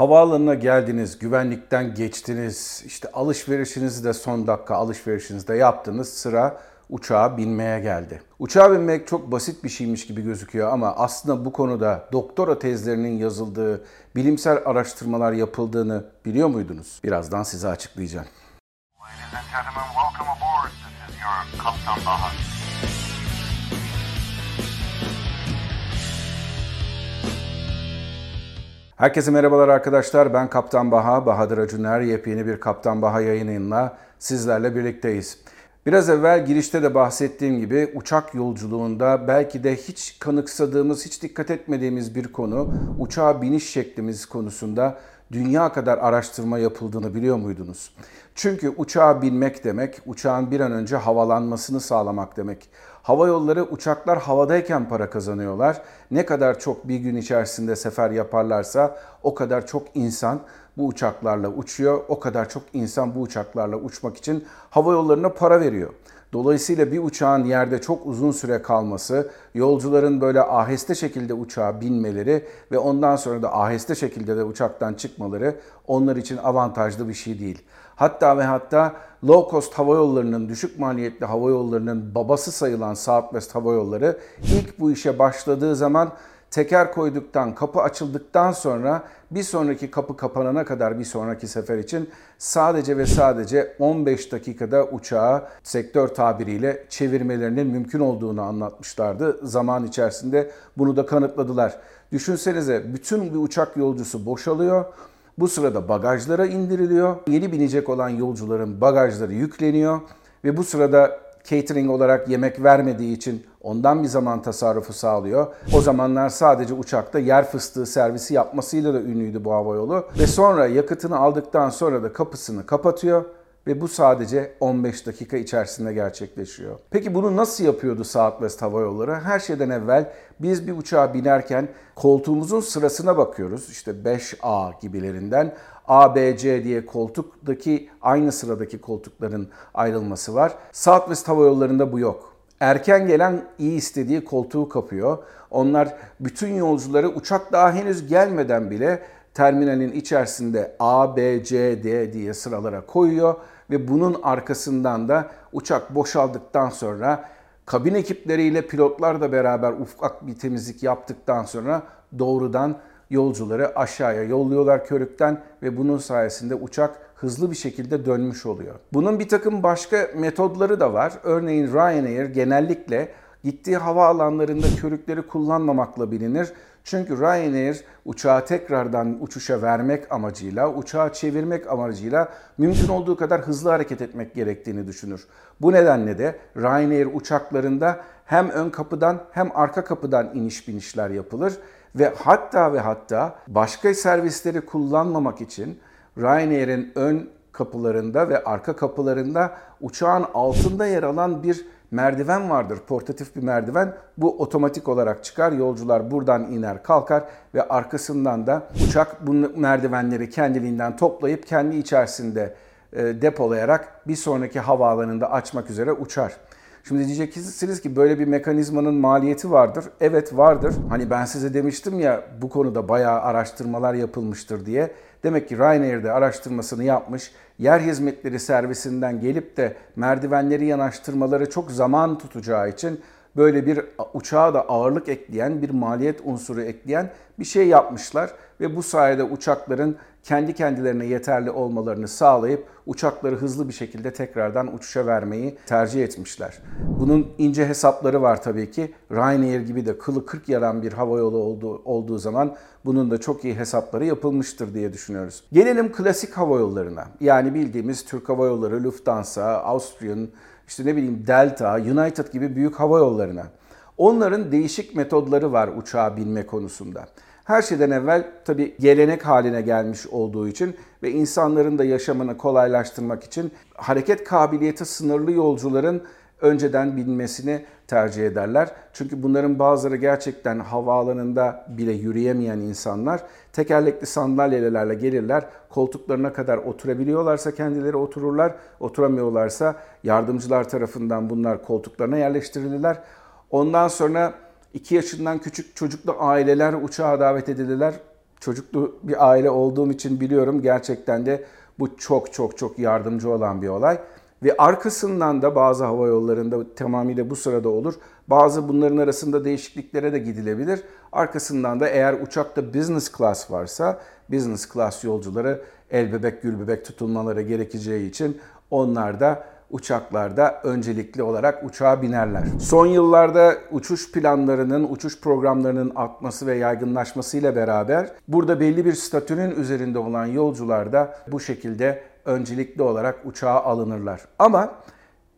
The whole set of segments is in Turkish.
Havaalanına geldiniz, güvenlikten geçtiniz, işte alışverişinizi de son dakika alışverişinizde yaptınız, sıra uçağa binmeye geldi. Uçağa binmek çok basit bir şeymiş gibi gözüküyor ama aslında bu konuda doktora tezlerinin yazıldığı, bilimsel araştırmalar yapıldığını biliyor muydunuz? Birazdan size açıklayacağım. Ladies and gentlemen, welcome aboard. This is your Kaptan Baha. Herkese merhabalar arkadaşlar. Ben Kaptan Baha, Bahadır Acuner. Yepyeni bir Kaptan Baha yayınıyla sizlerle birlikteyiz. Biraz evvel girişte de bahsettiğim gibi uçak yolculuğunda belki de hiç kanıksadığımız, hiç dikkat etmediğimiz bir konu uçağa biniş şeklimiz konusunda dünya kadar araştırma yapıldığını biliyor muydunuz? Çünkü uçağa binmek demek, uçağın bir an önce havalanmasını sağlamak demek. Hava yolları uçaklar havadayken para kazanıyorlar. Ne kadar çok bir gün içerisinde sefer yaparlarsa o kadar çok insan bu uçaklarla uçuyor. O kadar çok insan bu uçaklarla uçmak için hava yollarına para veriyor. Dolayısıyla bir uçağın yerde çok uzun süre kalması, yolcuların böyle aheste şekilde uçağa binmeleri ve ondan sonra da aheste şekilde de uçaktan çıkmaları onlar için avantajlı bir şey değil. Hatta ve hatta low cost hava yollarının, düşük maliyetli hava yollarının babası sayılan Southwest Hava Yolları ilk bu işe başladığı zaman teker koyduktan, kapı açıldıktan sonra bir sonraki kapı kapanana kadar bir sonraki sefer için sadece ve sadece 15 dakikada uçağı sektör tabiriyle çevirmelerinin mümkün olduğunu anlatmışlardı. Zaman içerisinde bunu da kanıtladılar. Düşünsenize bütün bir uçak yolcusu boşalıyor. Bu sırada bagajlara indiriliyor. Yeni binecek olan yolcuların bagajları yükleniyor ve bu sırada catering olarak yemek vermediği için ondan bir zaman tasarrufu sağlıyor. O zamanlar sadece uçakta yer fıstığı servisi yapmasıyla da ünlüydü bu havayolu. Ve sonra yakıtını aldıktan sonra da kapısını kapatıyor ve bu sadece 15 dakika içerisinde gerçekleşiyor. Peki bunu nasıl yapıyordu Southwest Hava Yolları? Her şeyden evvel biz bir uçağa binerken koltuğumuzun sırasına bakıyoruz. İşte 5A gibilerinden. A, B, C diye koltuktaki aynı sıradaki koltukların ayrılması var. Southwest Hava Yolları'nda bu yok. Erken gelen iyi istediği koltuğu kapıyor. Onlar bütün yolcuları uçak daha henüz gelmeden bile terminalin içerisinde A, B, C, D diye sıralara koyuyor ve bunun arkasından da uçak boşaldıktan sonra kabin ekipleriyle pilotlar da beraber ufak bir temizlik yaptıktan sonra doğrudan yolcuları aşağıya yolluyorlar körükten ve bunun sayesinde uçak hızlı bir şekilde dönmüş oluyor. Bunun bir takım başka metodları da var. Örneğin Ryanair genellikle gittiği havaalanlarında körükleri kullanmamakla bilinir. Çünkü Ryanair uçağı tekrardan uçuşa vermek amacıyla, uçağı çevirmek amacıyla mümkün olduğu kadar hızlı hareket etmek gerektiğini düşünür. Bu nedenle de Ryanair uçaklarında hem ön kapıdan hem arka kapıdan iniş binişler yapılır ve hatta ve hatta başka servisleri kullanmamak için Ryanair'in ön kapılarında ve arka kapılarında uçağın altında yer alan bir merdiven vardır. Portatif bir merdiven. Bu otomatik olarak çıkar. Yolcular buradan iner kalkar ve arkasından da uçak bu merdivenleri kendiliğinden toplayıp kendi içerisinde e, depolayarak bir sonraki havaalanında açmak üzere uçar. Şimdi diyeceksiniz ki böyle bir mekanizmanın maliyeti vardır. Evet vardır. Hani ben size demiştim ya bu konuda bayağı araştırmalar yapılmıştır diye. Demek ki Ryanair'de araştırmasını yapmış. Yer hizmetleri servisinden gelip de merdivenleri yanaştırmaları çok zaman tutacağı için böyle bir uçağa da ağırlık ekleyen, bir maliyet unsuru ekleyen bir şey yapmışlar ve bu sayede uçakların kendi kendilerine yeterli olmalarını sağlayıp uçakları hızlı bir şekilde tekrardan uçuşa vermeyi tercih etmişler. Bunun ince hesapları var tabii ki. Ryanair gibi de kılı kırk yaran bir havayolu olduğu, olduğu zaman bunun da çok iyi hesapları yapılmıştır diye düşünüyoruz. Gelelim klasik havayollarına. Yani bildiğimiz Türk Hava Yolları, Lufthansa, Austrian, işte ne bileyim Delta, United gibi büyük hava yollarına. Onların değişik metodları var uçağa binme konusunda. Her şeyden evvel tabi gelenek haline gelmiş olduğu için ve insanların da yaşamını kolaylaştırmak için hareket kabiliyeti sınırlı yolcuların önceden binmesini tercih ederler. Çünkü bunların bazıları gerçekten havaalanında bile yürüyemeyen insanlar tekerlekli sandalyelerle gelirler. Koltuklarına kadar oturabiliyorlarsa kendileri otururlar. Oturamıyorlarsa yardımcılar tarafından bunlar koltuklarına yerleştirilirler. Ondan sonra 2 yaşından küçük çocuklu aileler uçağa davet edildiler. çocuklu bir aile olduğum için biliyorum gerçekten de bu çok çok çok yardımcı olan bir olay. Ve arkasından da bazı hava yollarında tamamıyla bu sırada olur. Bazı bunların arasında değişikliklere de gidilebilir. Arkasından da eğer uçakta business class varsa business class yolcuları el bebek gül bebek tutulmaları gerekeceği için onlar da uçaklarda öncelikli olarak uçağa binerler. Son yıllarda uçuş planlarının, uçuş programlarının artması ve yaygınlaşmasıyla beraber burada belli bir statünün üzerinde olan yolcular da bu şekilde öncelikli olarak uçağa alınırlar. Ama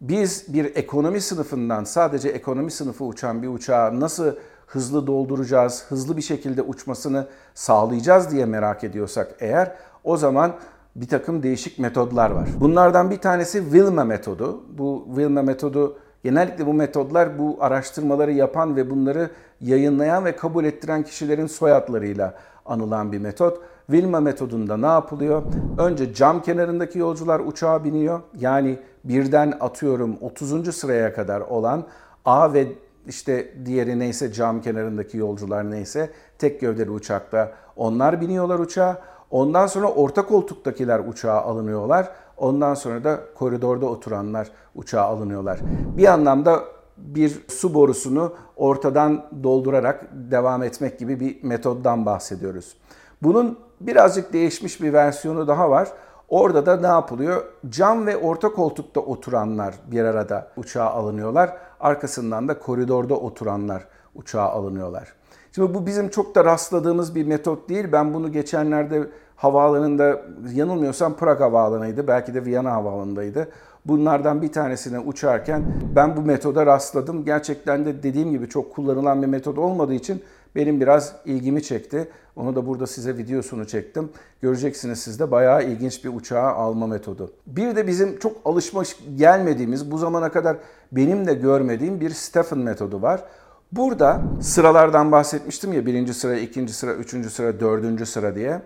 biz bir ekonomi sınıfından sadece ekonomi sınıfı uçan bir uçağı nasıl hızlı dolduracağız, hızlı bir şekilde uçmasını sağlayacağız diye merak ediyorsak eğer o zaman bir takım değişik metodlar var. Bunlardan bir tanesi Wilma metodu. Bu Wilma metodu genellikle bu metodlar bu araştırmaları yapan ve bunları yayınlayan ve kabul ettiren kişilerin soyadlarıyla anılan bir metot. Wilma metodunda ne yapılıyor? Önce cam kenarındaki yolcular uçağa biniyor. Yani birden atıyorum 30. sıraya kadar olan A ve işte diğeri neyse cam kenarındaki yolcular neyse tek gövdeli uçakta onlar biniyorlar uçağa. Ondan sonra orta koltuktakiler uçağa alınıyorlar. Ondan sonra da koridorda oturanlar uçağa alınıyorlar. Bir anlamda bir su borusunu ortadan doldurarak devam etmek gibi bir metoddan bahsediyoruz. Bunun birazcık değişmiş bir versiyonu daha var. Orada da ne yapılıyor? Cam ve orta koltukta oturanlar bir arada uçağa alınıyorlar. Arkasından da koridorda oturanlar uçağa alınıyorlar. Şimdi bu bizim çok da rastladığımız bir metot değil. Ben bunu geçenlerde havaalanında yanılmıyorsam Prag havaalanıydı. Belki de Viyana havaalanındaydı. Bunlardan bir tanesine uçarken ben bu metoda rastladım. Gerçekten de dediğim gibi çok kullanılan bir metod olmadığı için benim biraz ilgimi çekti. Onu da burada size videosunu çektim. Göreceksiniz siz de bayağı ilginç bir uçağa alma metodu. Bir de bizim çok alışmış gelmediğimiz, bu zamana kadar benim de görmediğim bir Stephen metodu var. Burada sıralardan bahsetmiştim ya birinci sıra, ikinci sıra, üçüncü sıra, dördüncü sıra diye.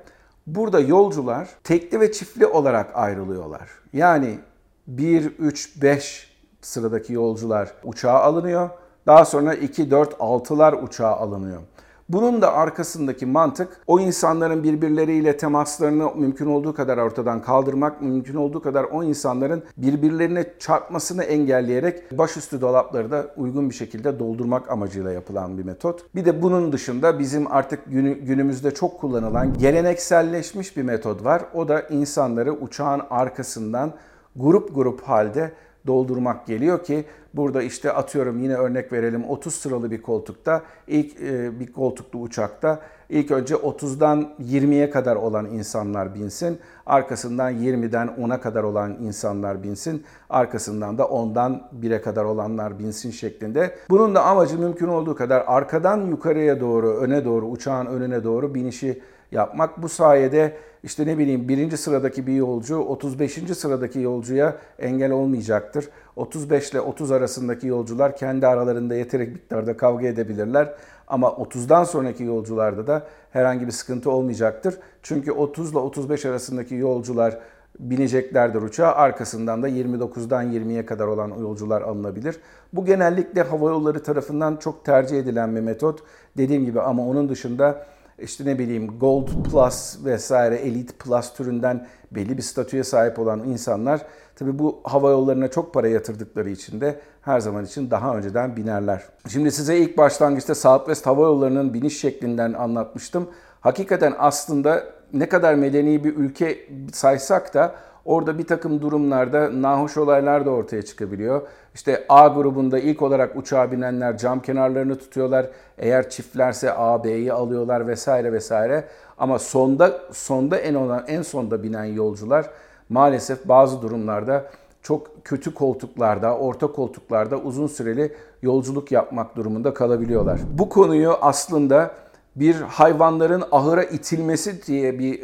Burada yolcular tekli ve çiftli olarak ayrılıyorlar. Yani 1, 3, 5 sıradaki yolcular uçağa alınıyor. Daha sonra 2, 4, 6'lar uçağa alınıyor. Bunun da arkasındaki mantık o insanların birbirleriyle temaslarını mümkün olduğu kadar ortadan kaldırmak, mümkün olduğu kadar o insanların birbirlerine çarpmasını engelleyerek başüstü dolapları da uygun bir şekilde doldurmak amacıyla yapılan bir metot. Bir de bunun dışında bizim artık günümüzde çok kullanılan gelenekselleşmiş bir metot var. O da insanları uçağın arkasından grup grup halde doldurmak geliyor ki burada işte atıyorum yine örnek verelim 30 sıralı bir koltukta ilk e, bir koltuklu uçakta ilk önce 30'dan 20'ye kadar olan insanlar binsin. Arkasından 20'den 10'a kadar olan insanlar binsin. Arkasından da 10'dan 1'e kadar olanlar binsin şeklinde. Bunun da amacı mümkün olduğu kadar arkadan yukarıya doğru, öne doğru, uçağın önüne doğru binişi yapmak. Bu sayede işte ne bileyim birinci sıradaki bir yolcu 35. sıradaki yolcuya engel olmayacaktır. 35 ile 30 arasındaki yolcular kendi aralarında yeteri miktarda kavga edebilirler. Ama 30'dan sonraki yolcularda da herhangi bir sıkıntı olmayacaktır. Çünkü 30 ile 35 arasındaki yolcular bineceklerdir uçağa. Arkasından da 29'dan 20'ye kadar olan yolcular alınabilir. Bu genellikle hava yolları tarafından çok tercih edilen bir metot. Dediğim gibi ama onun dışında işte ne bileyim Gold Plus vesaire Elite Plus türünden belli bir statüye sahip olan insanlar tabi bu hava yollarına çok para yatırdıkları için de her zaman için daha önceden binerler. Şimdi size ilk başlangıçta Southwest Hava Yolları'nın biniş şeklinden anlatmıştım. Hakikaten aslında ne kadar medeni bir ülke saysak da Orada bir takım durumlarda nahoş olaylar da ortaya çıkabiliyor. İşte A grubunda ilk olarak uçağa binenler cam kenarlarını tutuyorlar. Eğer çiftlerse A, B'yi alıyorlar vesaire vesaire. Ama sonda sonda en olan en sonda binen yolcular maalesef bazı durumlarda çok kötü koltuklarda, orta koltuklarda uzun süreli yolculuk yapmak durumunda kalabiliyorlar. Bu konuyu aslında bir hayvanların ahıra itilmesi diye bir,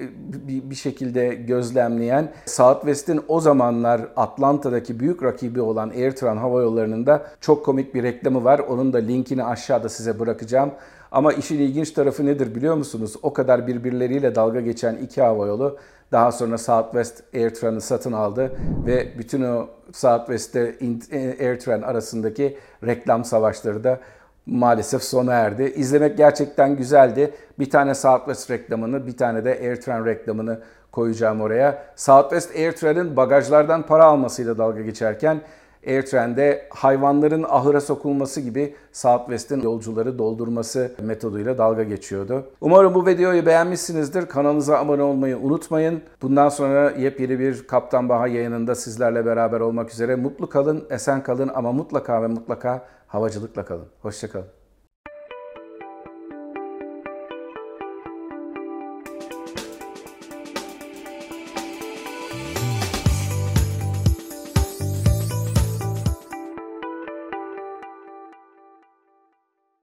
bir, bir şekilde gözlemleyen Southwest'in o zamanlar Atlanta'daki büyük rakibi olan AirTran Hava Yolları'nın da çok komik bir reklamı var. Onun da linkini aşağıda size bırakacağım. Ama işin ilginç tarafı nedir biliyor musunuz? O kadar birbirleriyle dalga geçen iki hava yolu daha sonra Southwest AirTran'ı satın aldı ve bütün o Southwest'te AirTran arasındaki reklam savaşları da maalesef sona erdi. İzlemek gerçekten güzeldi. Bir tane Southwest reklamını, bir tane de AirTran reklamını koyacağım oraya. Southwest AirTran'ın bagajlardan para almasıyla dalga geçerken AirTran'de hayvanların ahıra sokulması gibi Southwest'in yolcuları doldurması metoduyla dalga geçiyordu. Umarım bu videoyu beğenmişsinizdir. Kanalımıza abone olmayı unutmayın. Bundan sonra yepyeni bir Kaptan Baha yayınında sizlerle beraber olmak üzere. Mutlu kalın, esen kalın ama mutlaka ve mutlaka havacılıkla kalın. Hoşçakalın.